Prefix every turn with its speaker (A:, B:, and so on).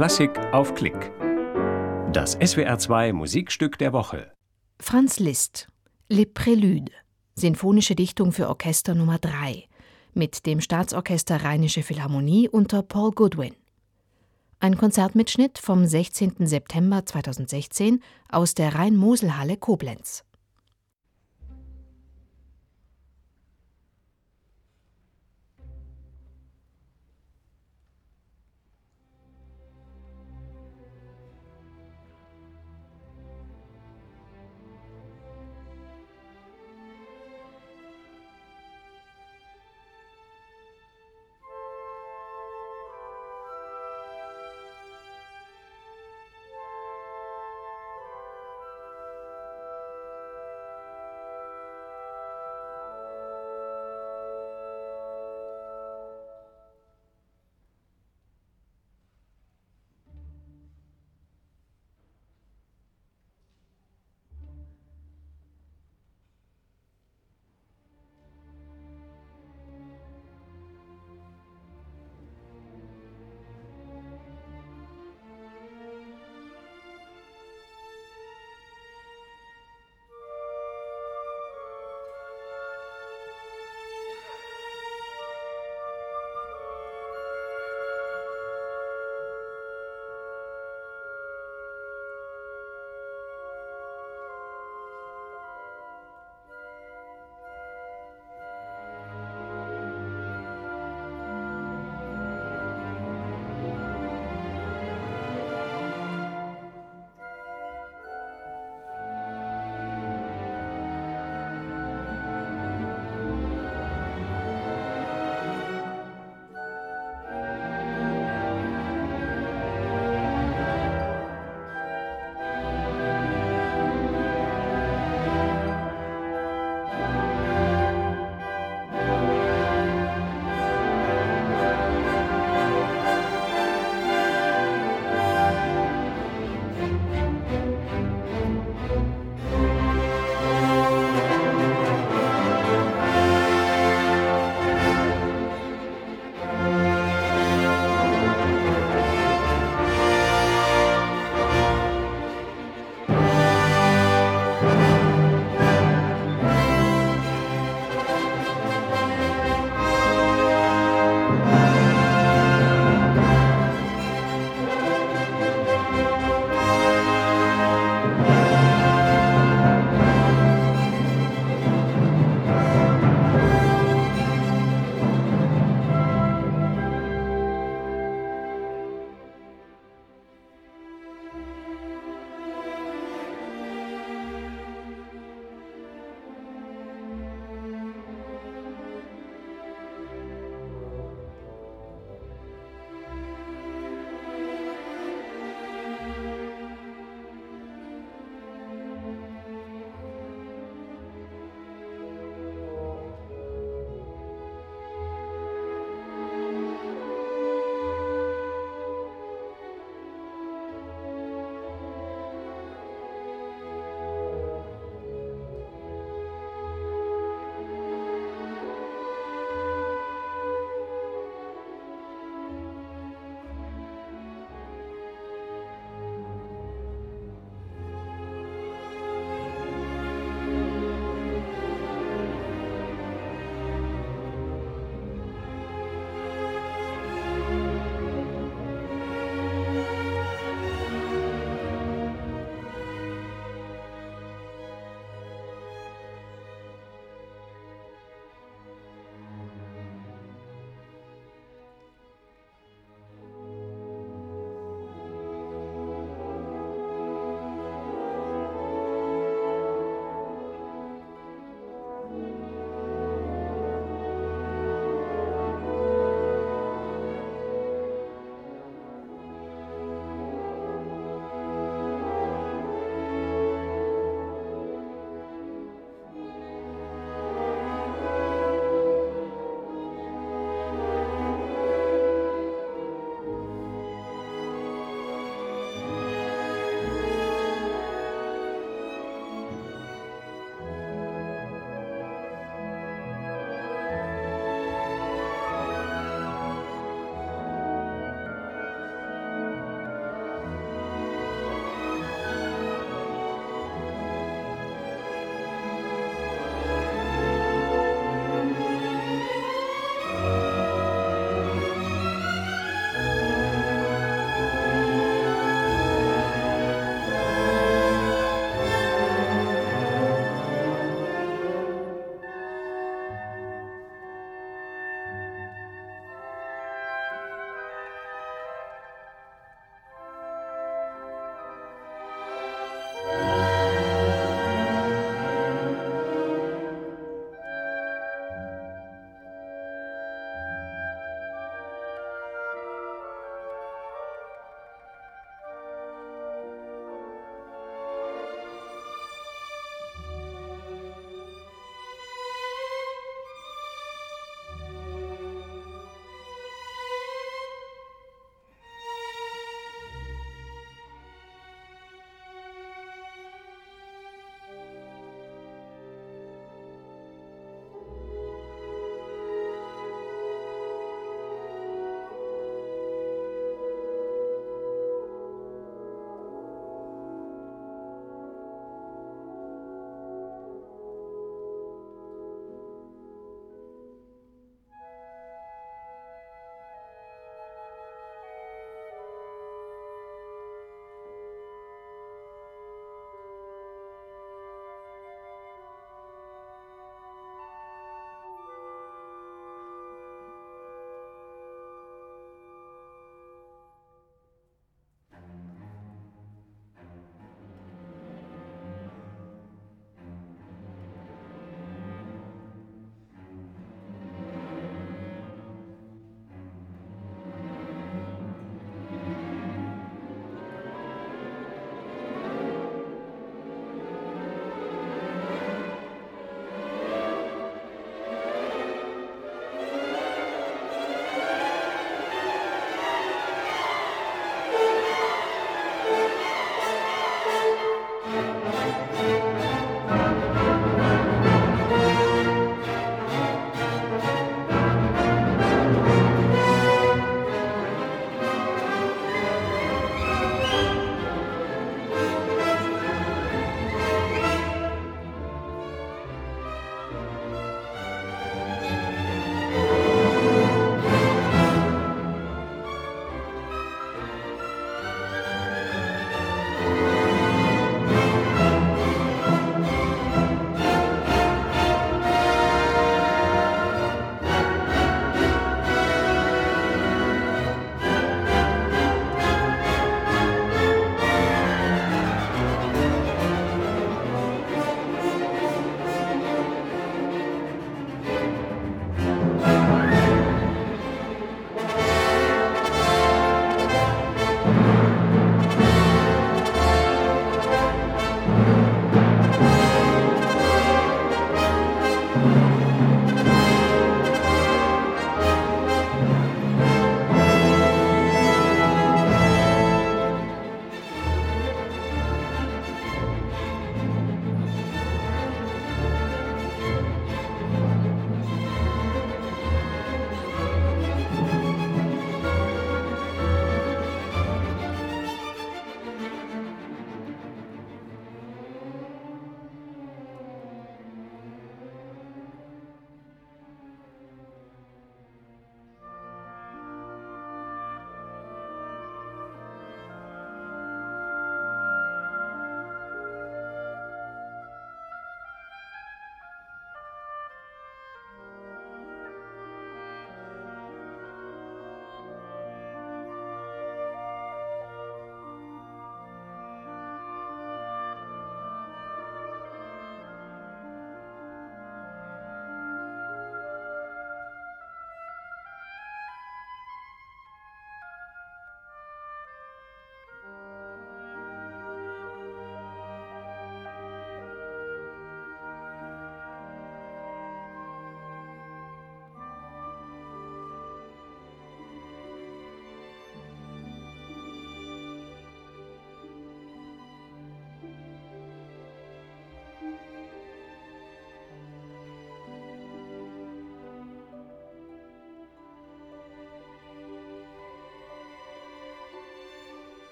A: Klassik auf Klick. Das SWR2 Musikstück der Woche.
B: Franz Liszt, Les Préludes, Sinfonische Dichtung für Orchester Nummer 3, mit dem Staatsorchester Rheinische Philharmonie unter Paul Goodwin. Ein Konzertmitschnitt vom 16. September 2016 aus der Rhein-Mosel-Halle Koblenz.